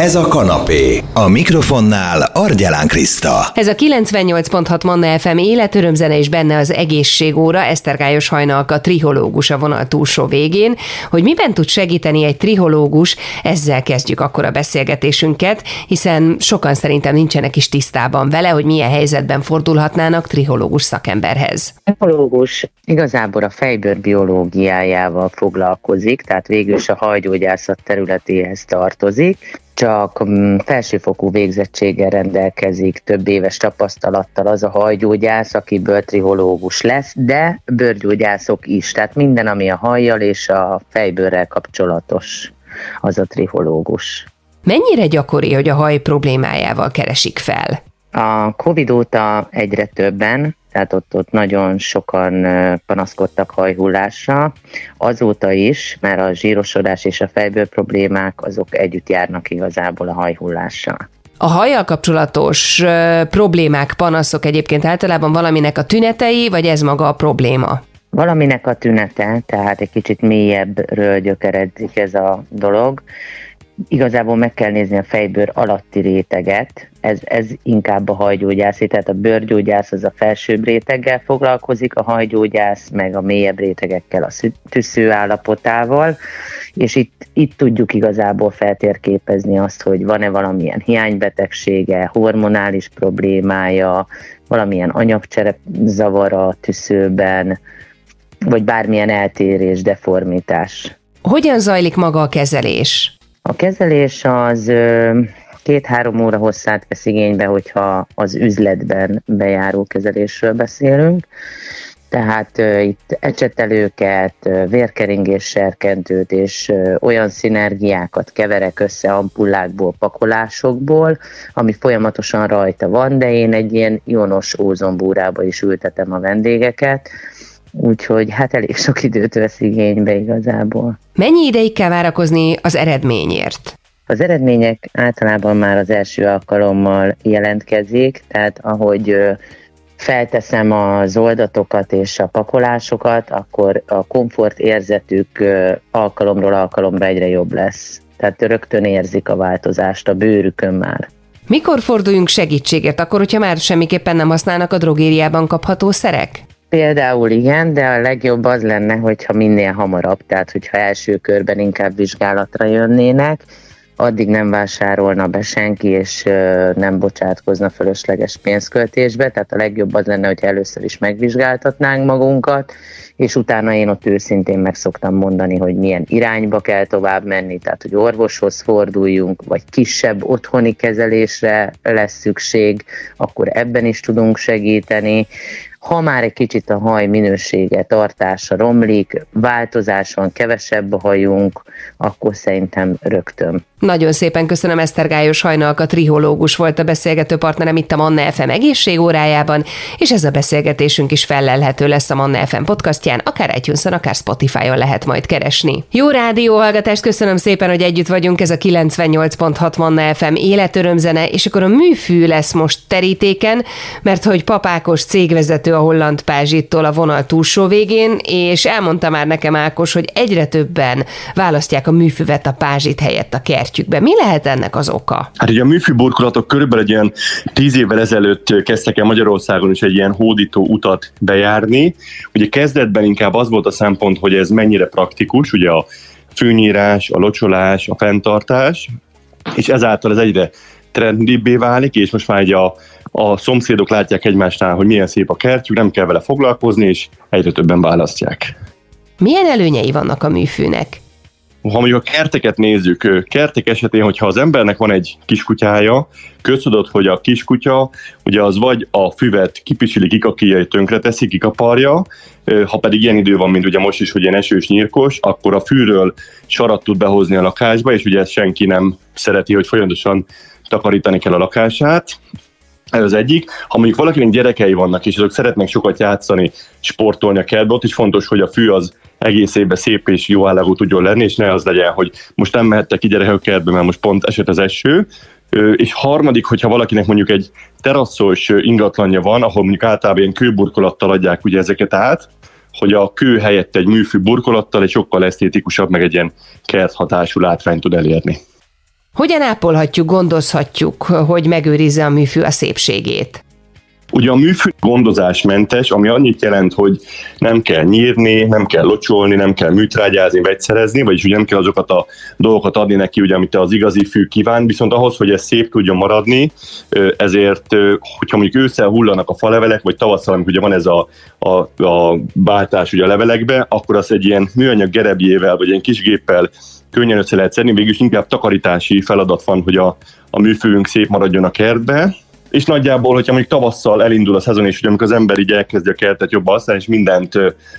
Ez a kanapé. A mikrofonnál Argyelán Kriszta. Ez a 98.6 Manna FM életörömzene és benne az egészségóra, Esztergályos Hajnalka trihológus a vonal túlsó végén. Hogy miben tud segíteni egy trihológus, ezzel kezdjük akkor a beszélgetésünket, hiszen sokan szerintem nincsenek is tisztában vele, hogy milyen helyzetben fordulhatnának trihológus szakemberhez. Trihológus igazából a fejbőr biológiájával foglalkozik, tehát végül is a hajgyógyászat területéhez tartozik csak mm, felsőfokú végzettséggel rendelkezik, több éves tapasztalattal az a hajgyógyász, aki trihológus lesz, de bőrgyógyászok is, tehát minden, ami a hajjal és a fejbőrrel kapcsolatos, az a trihológus. Mennyire gyakori, hogy a haj problémájával keresik fel? A Covid óta egyre többen, tehát ott, ott nagyon sokan panaszkodtak hajhullásra. Azóta is, mert a zsírosodás és a fejből problémák azok együtt járnak igazából a hajhullással. A hajjal kapcsolatos problémák, panaszok egyébként általában valaminek a tünetei, vagy ez maga a probléma? Valaminek a tünete, tehát egy kicsit mélyebbről gyökeredzik ez a dolog igazából meg kell nézni a fejbőr alatti réteget, ez, ez inkább a hajgyógyászi, tehát a bőrgyógyász az a felsőbb réteggel foglalkozik, a hajgyógyász meg a mélyebb rétegekkel, a tüssző állapotával, és itt, itt tudjuk igazából feltérképezni azt, hogy van-e valamilyen hiánybetegsége, hormonális problémája, valamilyen anyagcsere zavara a tüszőben, vagy bármilyen eltérés, deformitás. Hogyan zajlik maga a kezelés? A kezelés az két-három óra hosszát vesz igénybe, hogyha az üzletben bejáró kezelésről beszélünk. Tehát uh, itt ecsetelőket, vérkeringés serkentőt és olyan szinergiákat keverek össze ampullákból, pakolásokból, ami folyamatosan rajta van, de én egy ilyen ionos ózombúrába is ültetem a vendégeket, úgyhogy hát elég sok időt vesz igénybe igazából. Mennyi ideig kell várakozni az eredményért? Az eredmények általában már az első alkalommal jelentkezik, tehát ahogy felteszem az oldatokat és a pakolásokat, akkor a komfort érzetük alkalomról alkalomra egyre jobb lesz. Tehát rögtön érzik a változást a bőrükön már. Mikor forduljunk segítséget? Akkor, hogyha már semmiképpen nem használnak a drogériában kapható szerek? Például igen, de a legjobb az lenne, hogyha minél hamarabb, tehát hogyha első körben inkább vizsgálatra jönnének, addig nem vásárolna be senki, és nem bocsátkozna fölösleges pénzköltésbe, tehát a legjobb az lenne, hogy először is megvizsgáltatnánk magunkat, és utána én ott őszintén meg szoktam mondani, hogy milyen irányba kell tovább menni, tehát hogy orvoshoz forduljunk, vagy kisebb otthoni kezelésre lesz szükség, akkor ebben is tudunk segíteni. Ha már egy kicsit a haj minősége, tartása romlik, változás van, kevesebb a hajunk, akkor szerintem rögtön. Nagyon szépen köszönöm Gályos Hajnalka, trihológus volt a beszélgető partnerem itt a Manna FM egészségórájában, és ez a beszélgetésünk is fellelhető lesz a Manna FM podcastján, akár itunes akár Spotify-on lehet majd keresni. Jó rádióhallgatást, köszönöm szépen, hogy együtt vagyunk, ez a 98.6 Manna FM életörömzene, és akkor a műfű lesz most terítéken, mert hogy papákos cégvezető a holland pázsittól a vonal túlsó végén, és elmondta már nekem Ákos, hogy egyre többen választják a műfüvet a pázsit helyett a kertjükbe. Mi lehet ennek az oka? Hát ugye a műfű burkolatok körülbelül egy ilyen tíz évvel ezelőtt kezdtek el Magyarországon is egy ilyen hódító utat bejárni. Ugye kezdetben inkább az volt a szempont, hogy ez mennyire praktikus, ugye a fűnyírás, a locsolás, a fenntartás, és ezáltal ez egyre trendibbé válik, és most már egy a a szomszédok látják egymásnál, hogy milyen szép a kertjük, nem kell vele foglalkozni, és egyre többen választják. Milyen előnyei vannak a műfűnek? Ha mondjuk a kerteket nézzük, kertek esetén, hogyha az embernek van egy kiskutyája, köztudott, hogy a kiskutya, ugye az vagy a füvet kipisili, kikakíja, tönkre teszi, kikaparja, ha pedig ilyen idő van, mint ugye most is, hogy ilyen esős nyírkos, akkor a fűről sarat tud behozni a lakásba, és ugye ezt senki nem szereti, hogy folyamatosan takarítani kell a lakását, ez az egyik. Ha mondjuk valakinek gyerekei vannak, és azok szeretnek sokat játszani, sportolni a kertbe, ott is fontos, hogy a fű az egész évben szép és jó állagú tudjon lenni, és ne az legyen, hogy most nem mehettek ki gyerekek a kertbe, mert most pont esett az eső. És harmadik, hogyha valakinek mondjuk egy teraszos ingatlanja van, ahol mondjuk általában ilyen kőburkolattal adják ugye ezeket át, hogy a kő helyett egy műfű burkolattal egy sokkal esztétikusabb, meg egy ilyen kerthatású látványt tud elérni. Hogyan ápolhatjuk, gondozhatjuk, hogy megőrizze a műfű a szépségét? Ugye a műfű gondozásmentes, ami annyit jelent, hogy nem kell nyírni, nem kell locsolni, nem kell műtrágyázni, vegyszerezni, vagyis ugye nem kell azokat a dolgokat adni neki, ugye, amit az igazi fű kíván, viszont ahhoz, hogy ez szép tudjon maradni, ezért, hogyha mondjuk ősszel hullanak a falevelek, vagy tavasszal, amikor ugye van ez a, a, a váltás ugye a levelekbe, akkor az egy ilyen műanyag gerebjével, vagy egy kis géppel könnyen össze lehet szedni, végülis inkább takarítási feladat van, hogy a, a műfőünk szép maradjon a kertbe, és nagyjából, hogyha mondjuk tavasszal elindul a szezon, és amikor az ember így elkezdi a kertet jobban használni, és mindent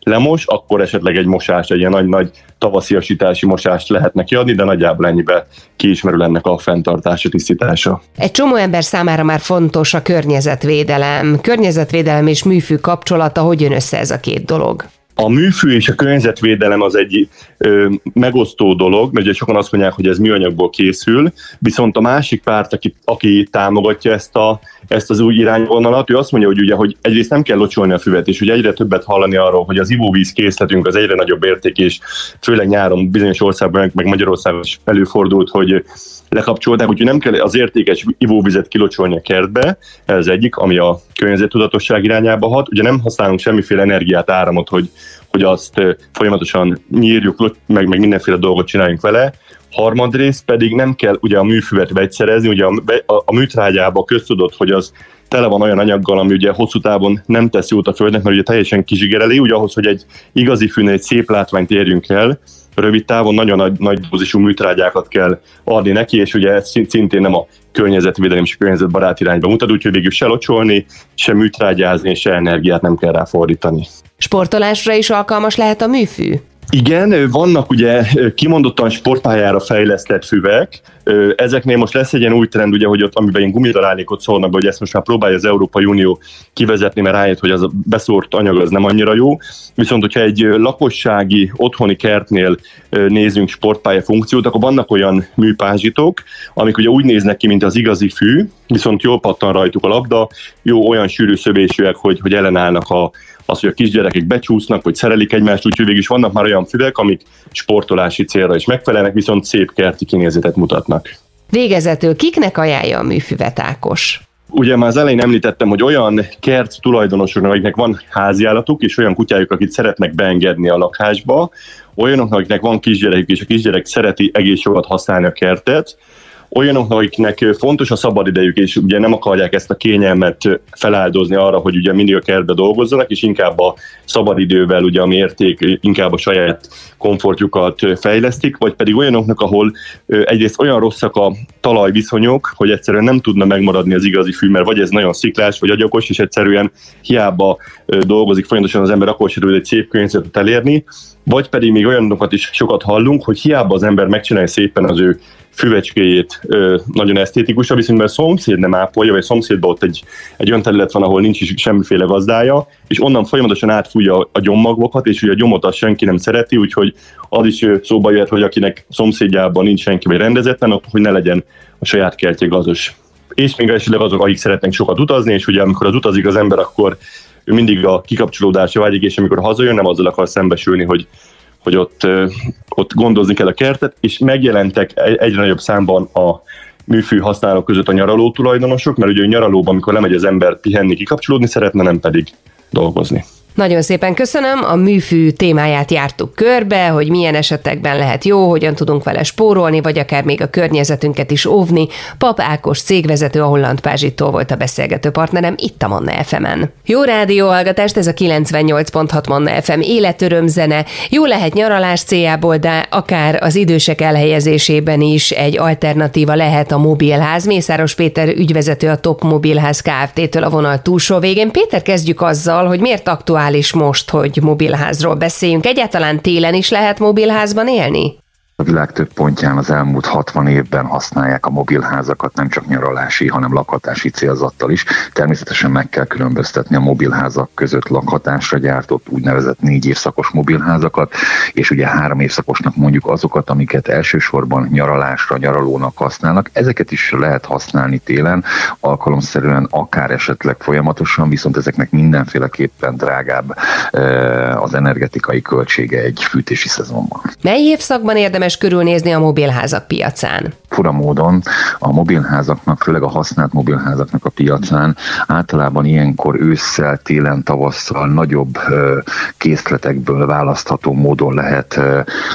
lemos, akkor esetleg egy mosás, egy ilyen nagy-nagy tavasziasítási mosást lehet neki adni, de nagyjából ennyibe kiismerül ennek a fenntartása, tisztítása. Egy csomó ember számára már fontos a környezetvédelem. Környezetvédelem és műfű kapcsolata, hogy jön össze ez a két dolog? A műfű és a környezetvédelem az egy ö, megosztó dolog, mert ugye sokan azt mondják, hogy ez műanyagból készül, viszont a másik párt, aki, aki támogatja ezt, a, ezt az új irányvonalat, ő azt mondja, hogy ugye, hogy egyrészt nem kell locsolni a füvet, és ugye egyre többet hallani arról, hogy az ivóvíz készletünk az egyre nagyobb érték, és főleg nyáron bizonyos országban, meg Magyarországon is előfordult, hogy lekapcsolták, úgyhogy nem kell az értékes ivóvizet kilocsolni a kertbe, ez egyik, ami a környezettudatosság irányába hat. Ugye nem használunk semmiféle energiát, áramot, hogy, hogy azt folyamatosan nyírjuk, meg, meg mindenféle dolgot csináljunk vele. Harmadrészt pedig nem kell ugye a műfüvet vegyszerezni, ugye a, a, a műtrágyába köztudott, hogy az tele van olyan anyaggal, ami ugye hosszú távon nem tesz jót a földnek, mert ugye teljesen kizsigereli, ugye ahhoz, hogy egy igazi fűnél egy szép látványt érjünk el, rövid távon nagyon nagy, nagy dózisú műtrágyákat kell adni neki, és ugye ez szintén nem a környezetvédelem és környezetbarát irányba mutat, úgyhogy végül se locsolni, se műtrágyázni, se energiát nem kell ráfordítani. Sportolásra is alkalmas lehet a műfű? Igen, vannak ugye kimondottan sportpályára fejlesztett füvek, ezeknél most lesz egy ilyen új trend, ugye, hogy ott, amiben ilyen gumidalálékot szólnak, hogy ezt most már próbálja az Európai Unió kivezetni, mert rájött, hogy az a beszórt anyag az nem annyira jó. Viszont, hogyha egy lakossági, otthoni kertnél nézünk sportpálya funkciót, akkor vannak olyan műpázsitok, amik ugye úgy néznek ki, mint az igazi fű, viszont jól pattan rajtuk a labda, jó olyan sűrű szövésűek, hogy, hogy ellenállnak a, az, hogy a kisgyerekek becsúsznak, vagy szerelik egymást, úgyhogy végig is vannak már olyan füvek, amik sportolási célra is megfelelnek, viszont szép kerti kinézetet mutatnak. Végezetül kiknek ajánlja a műfüvet Ákos? Ugye már az elején említettem, hogy olyan kert tulajdonosoknak, akiknek van háziállatuk, és olyan kutyájuk, akit szeretnek beengedni a lakásba, olyanoknak, akiknek van kisgyerekük, és a kisgyerek szereti egész sokat használni a kertet, olyanok, akiknek fontos a szabadidejük, és ugye nem akarják ezt a kényelmet feláldozni arra, hogy ugye mindig a kertbe dolgozzanak, és inkább a szabadidővel, ugye a mérték, inkább a saját komfortjukat fejlesztik, vagy pedig olyanoknak, ahol egyrészt olyan rosszak a talajviszonyok, hogy egyszerűen nem tudna megmaradni az igazi fű, mert vagy ez nagyon sziklás, vagy agyagos, és egyszerűen hiába dolgozik folyamatosan az ember, akkor sem tud egy szép környezetet elérni, vagy pedig még olyanokat is sokat hallunk, hogy hiába az ember megcsinálja szépen az ő füvecskéjét ö, nagyon esztétikusabb, viszont mert szomszéd nem ápolja, vagy a szomszédban ott egy, egy olyan terület van, ahol nincs is semmiféle gazdája, és onnan folyamatosan átfújja a gyommagvokat, és ugye a gyomot azt senki nem szereti, úgyhogy az is szóba jöhet, hogy akinek szomszédjában nincs senki, vagy rendezetlen, hogy ne legyen a saját kertje gazos. És még esetleg azok, akik szeretnek sokat utazni, és ugye amikor az utazik az ember, akkor ő mindig a kikapcsolódásra vágyik, és amikor hazajön, nem azzal akar szembesülni, hogy hogy ott, ott gondozni kell a kertet, és megjelentek egyre nagyobb számban a műfű használók között a nyaraló tulajdonosok, mert ugye a nyaralóban, amikor lemegy az ember pihenni, kikapcsolódni szeretne, nem pedig dolgozni. Nagyon szépen köszönöm. A műfű témáját jártuk körbe, hogy milyen esetekben lehet jó, hogyan tudunk vele spórolni, vagy akár még a környezetünket is óvni. Pap Ákos cégvezető a Holland Pázsittól volt a beszélgető partnerem itt a Manna FM-en. Jó rádióhallgatást, ez a 98.6 Manna FM életöröm zene. Jó lehet nyaralás céljából, de akár az idősek elhelyezésében is egy alternatíva lehet a mobilház. Mészáros Péter ügyvezető a Top Mobilház Kft-től a vonal túlsó végén. Péter, kezdjük azzal, hogy miért aktuális aktuális most, hogy mobilházról beszéljünk. Egyáltalán télen is lehet mobilházban élni? A világ több pontján az elmúlt 60 évben használják a mobilházakat nem csak nyaralási, hanem lakhatási célzattal is. Természetesen meg kell különböztetni a mobilházak között lakhatásra gyártott úgynevezett négy évszakos mobilházakat, és ugye három évszakosnak mondjuk azokat, amiket elsősorban nyaralásra, nyaralónak használnak. Ezeket is lehet használni télen, alkalomszerűen akár esetleg folyamatosan, viszont ezeknek mindenféleképpen drágább az energetikai költsége egy fűtési szezonban. Mely évszakban érdemes érdemes körülnézni a mobilházak piacán? Fura módon a mobilházaknak, főleg a használt mobilházaknak a piacán általában ilyenkor ősszel, télen, tavasszal nagyobb készletekből választható módon lehet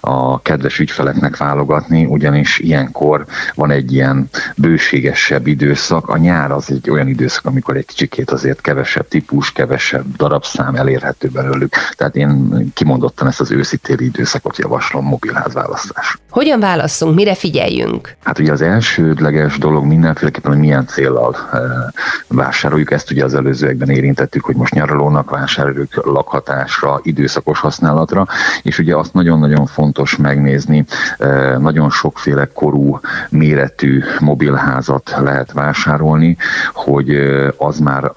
a kedves ügyfeleknek válogatni, ugyanis ilyenkor van egy ilyen bőségesebb időszak. A nyár az egy olyan időszak, amikor egy kicsikét azért kevesebb típus, kevesebb darabszám elérhető belőlük. Tehát én kimondottan ezt az őszi-téli időszakot javaslom mobilház választás. Hogyan válasszunk, mire figyeljünk? Hát ugye az elsődleges dolog mindenféleképpen, hogy milyen célral e, vásároljuk. Ezt ugye az előzőekben érintettük, hogy most nyaralónak vásároljuk lakhatásra, időszakos használatra, és ugye azt nagyon-nagyon fontos megnézni, e, nagyon sokféle korú, méretű mobilházat lehet vásárolni, hogy e, az már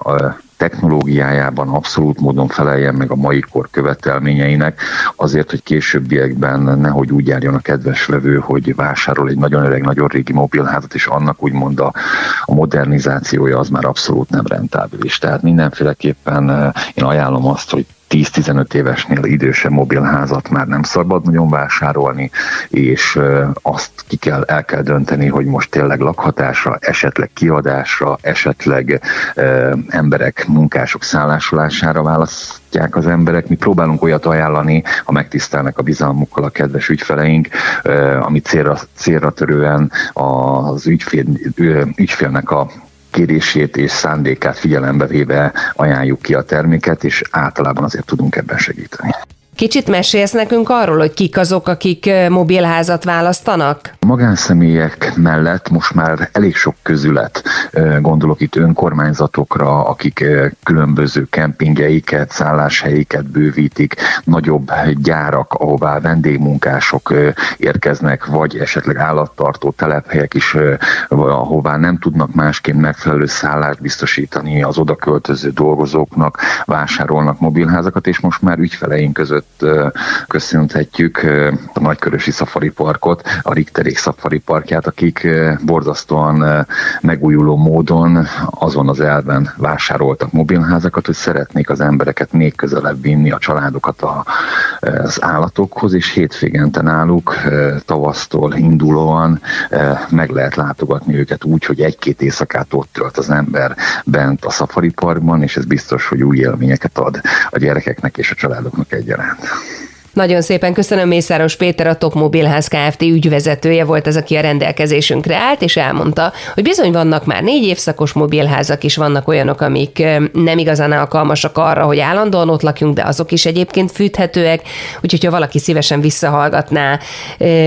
technológiájában abszolút módon feleljen meg a mai kor követelményeinek, azért, hogy későbbiekben nehogy úgy járjon a kedves vevő, hogy vásárol egy nagyon öreg, nagyon régi mobilházat, és annak úgymond a, a modernizációja az már abszolút nem rentábilis. Tehát mindenféleképpen eh, én ajánlom azt, hogy 10-15 évesnél idősebb mobilházat már nem szabad nagyon vásárolni, és azt ki kell, el kell dönteni, hogy most tényleg lakhatásra, esetleg kiadásra, esetleg ö, emberek, munkások szállásolására választják az emberek. Mi próbálunk olyat ajánlani, ha megtisztelnek a bizalmukkal a kedves ügyfeleink, ami célra, célra törően az ügyfél, ügyfélnek a kérését és szándékát figyelembe véve ajánljuk ki a terméket, és általában azért tudunk ebben segíteni. Kicsit mesélsz nekünk arról, hogy kik azok, akik mobilházat választanak? A magánszemélyek mellett most már elég sok közület, gondolok itt önkormányzatokra, akik különböző kempingeiket, szálláshelyeiket bővítik, nagyobb gyárak, ahová vendégmunkások érkeznek, vagy esetleg állattartó telephelyek is, ahová nem tudnak másként megfelelő szállást biztosítani az oda költöző dolgozóknak, vásárolnak mobilházakat, és most már ügyfeleink között köszönhetjük a Nagykörösi Szafari Parkot, a Richterék Szafari Parkját, akik borzasztóan megújuló módon azon az elven vásároltak mobilházakat, hogy szeretnék az embereket még közelebb vinni, a családokat az állatokhoz, és hétvégente náluk tavasztól indulóan meg lehet látogatni őket úgy, hogy egy-két éjszakát ott tölt az ember bent a Szafari Parkban, és ez biztos, hogy új élményeket ad a gyerekeknek és a családoknak egyaránt. 样的。Nagyon szépen köszönöm Mészáros Péter, a Top Mobilház Kft. ügyvezetője volt az, aki a rendelkezésünkre állt, és elmondta, hogy bizony vannak már négy évszakos mobilházak is, vannak olyanok, amik nem igazán alkalmasak arra, hogy állandóan ott lakjunk, de azok is egyébként fűthetőek, úgyhogy ha valaki szívesen visszahallgatná,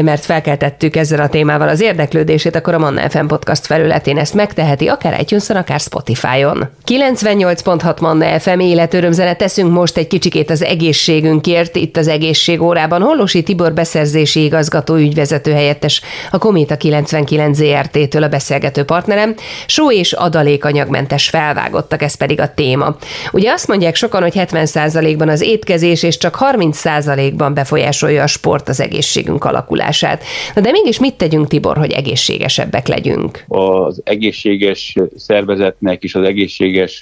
mert felkeltettük ezzel a témával az érdeklődését, akkor a Manna FM podcast felületén ezt megteheti, akár itunes akár Spotify-on. 98.6 Manna FM életörömzene teszünk most egy kicsikét az egészségünkért, itt az egész egészségórában Hollosi Tibor beszerzési igazgató ügyvezető helyettes, a Kométa 99 ZRT-től a beszélgető partnerem, só és adalékanyagmentes felvágottak, ez pedig a téma. Ugye azt mondják sokan, hogy 70%-ban az étkezés és csak 30%-ban befolyásolja a sport az egészségünk alakulását. Na de mégis mit tegyünk, Tibor, hogy egészségesebbek legyünk? Az egészséges szervezetnek és az egészséges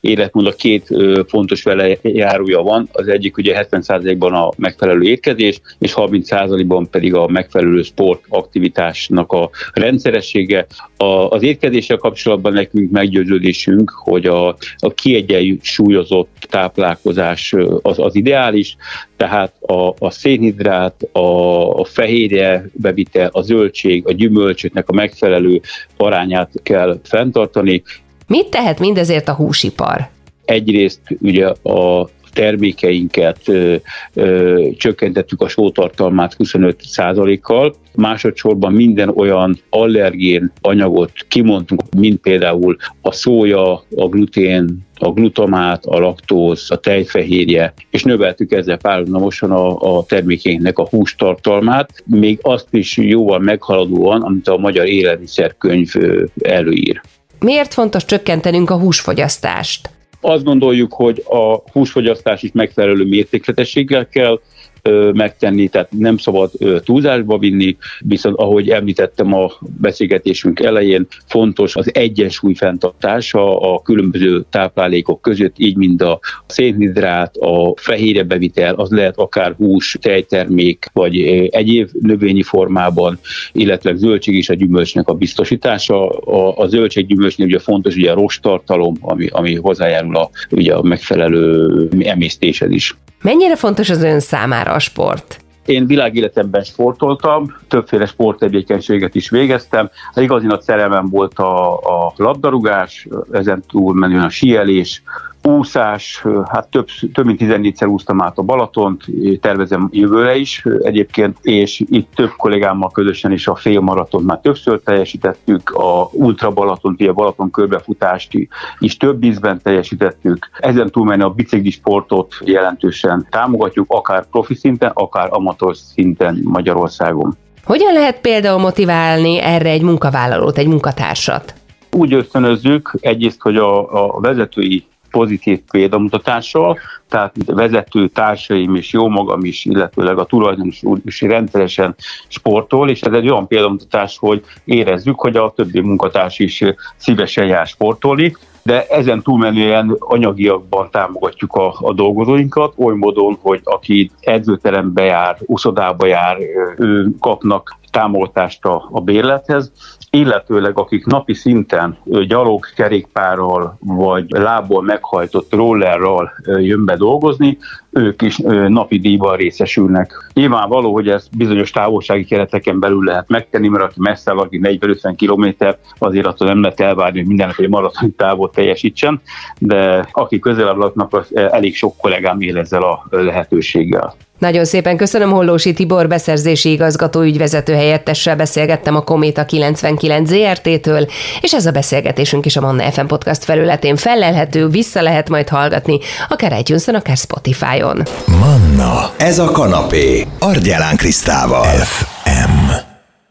életmódnak két fontos vele járója van. Az egyik ugye 70%-ban a megfelelő étkezés, és 30%-ban pedig a megfelelő sportaktivitásnak a rendszeressége. A, az étkezéssel kapcsolatban nekünk meggyőződésünk, hogy a, a kiegyensúlyozott táplálkozás az, az ideális, tehát a, a szénhidrát, a, a fehérje bevitel, a zöldség, a gyümölcsöknek a megfelelő arányát kell fenntartani. Mit tehet mindezért a húsipar? Egyrészt ugye a termékeinket csökkentettük a sótartalmát 25%-kal, másodszorban minden olyan allergén anyagot kimondtunk, mint például a szója, a glutén, a glutamát, a laktóz, a tejfehérje, és növeltük ezzel párhuzamosan a, a termékeinknek a hústartalmát, még azt is jóval meghaladóan, amit a Magyar Élelmiszerkönyv előír. Miért fontos csökkentenünk a húsfogyasztást? Azt gondoljuk, hogy a húsfogyasztás is megfelelő mértékletességgel kell megtenni, tehát nem szabad túlzásba vinni, viszont ahogy említettem a beszélgetésünk elején, fontos az egyensúly fenntartása a különböző táplálékok között, így mind a szénhidrát, a fehérje bevitel, az lehet akár hús, tejtermék, vagy egyéb növényi formában, illetve zöldség és a gyümölcsnek a biztosítása. A, a zöldséggyümölcsnél ugye fontos ugye a rostartalom, ami, ami hozzájárul a, ugye a megfelelő emésztéshez is. Mennyire fontos az ön számára a sport? Én világéletemben sportoltam, többféle sporttevékenységet is végeztem. Az igazi nagy szerelmem volt a, a labdarúgás, ezen túl menően a síelés, úszás, hát több, több mint 14-szer úsztam át a Balatont, tervezem jövőre is egyébként, és itt több kollégámmal közösen is a félmaratont már többször teljesítettük, a Ultra Balaton, a Balaton körbefutást is több ízben teljesítettük. Ezen túlmenni a bicikli sportot jelentősen támogatjuk, akár profi szinten, akár amatőr szinten Magyarországon. Hogyan lehet például motiválni erre egy munkavállalót, egy munkatársat? Úgy ösztönözzük egyrészt, hogy a, a vezetői pozitív példamutatással, tehát vezető társaim is, jó magam is, illetőleg a tulajdonos úr is rendszeresen sportol, és ez egy olyan példamutatás, hogy érezzük, hogy a többi munkatárs is szívesen jár sportolni, de ezen túlmenően anyagiakban támogatjuk a, a dolgozóinkat, oly módon, hogy aki edzőterembe jár, uszodába jár, ő kapnak támogatást a, a bérlethez, illetőleg akik napi szinten gyalog, kerékpárral vagy lából meghajtott rollerral jön be dolgozni, ők is napi díjban részesülnek. Nyilvánvaló, hogy ez bizonyos távolsági kereteken belül lehet megtenni, mert aki messze aki 40-50 km, azért attól nem lehet elvárni, hogy mindenek egy maratoni távot teljesítsen, de aki közelebb laknak, az elég sok kollégám él ezzel a lehetőséggel. Nagyon szépen köszönöm Hollósi Tibor beszerzési igazgató ügyvezető helyettessel beszélgettem a Kométa 99 ZRT-től, és ez a beszélgetésünk is a Manna FM podcast felületén felelhető, vissza lehet majd hallgatni, akár itunes akár Spotify-on. Manna, ez a kanapé, Argyelán Krisztával. FM.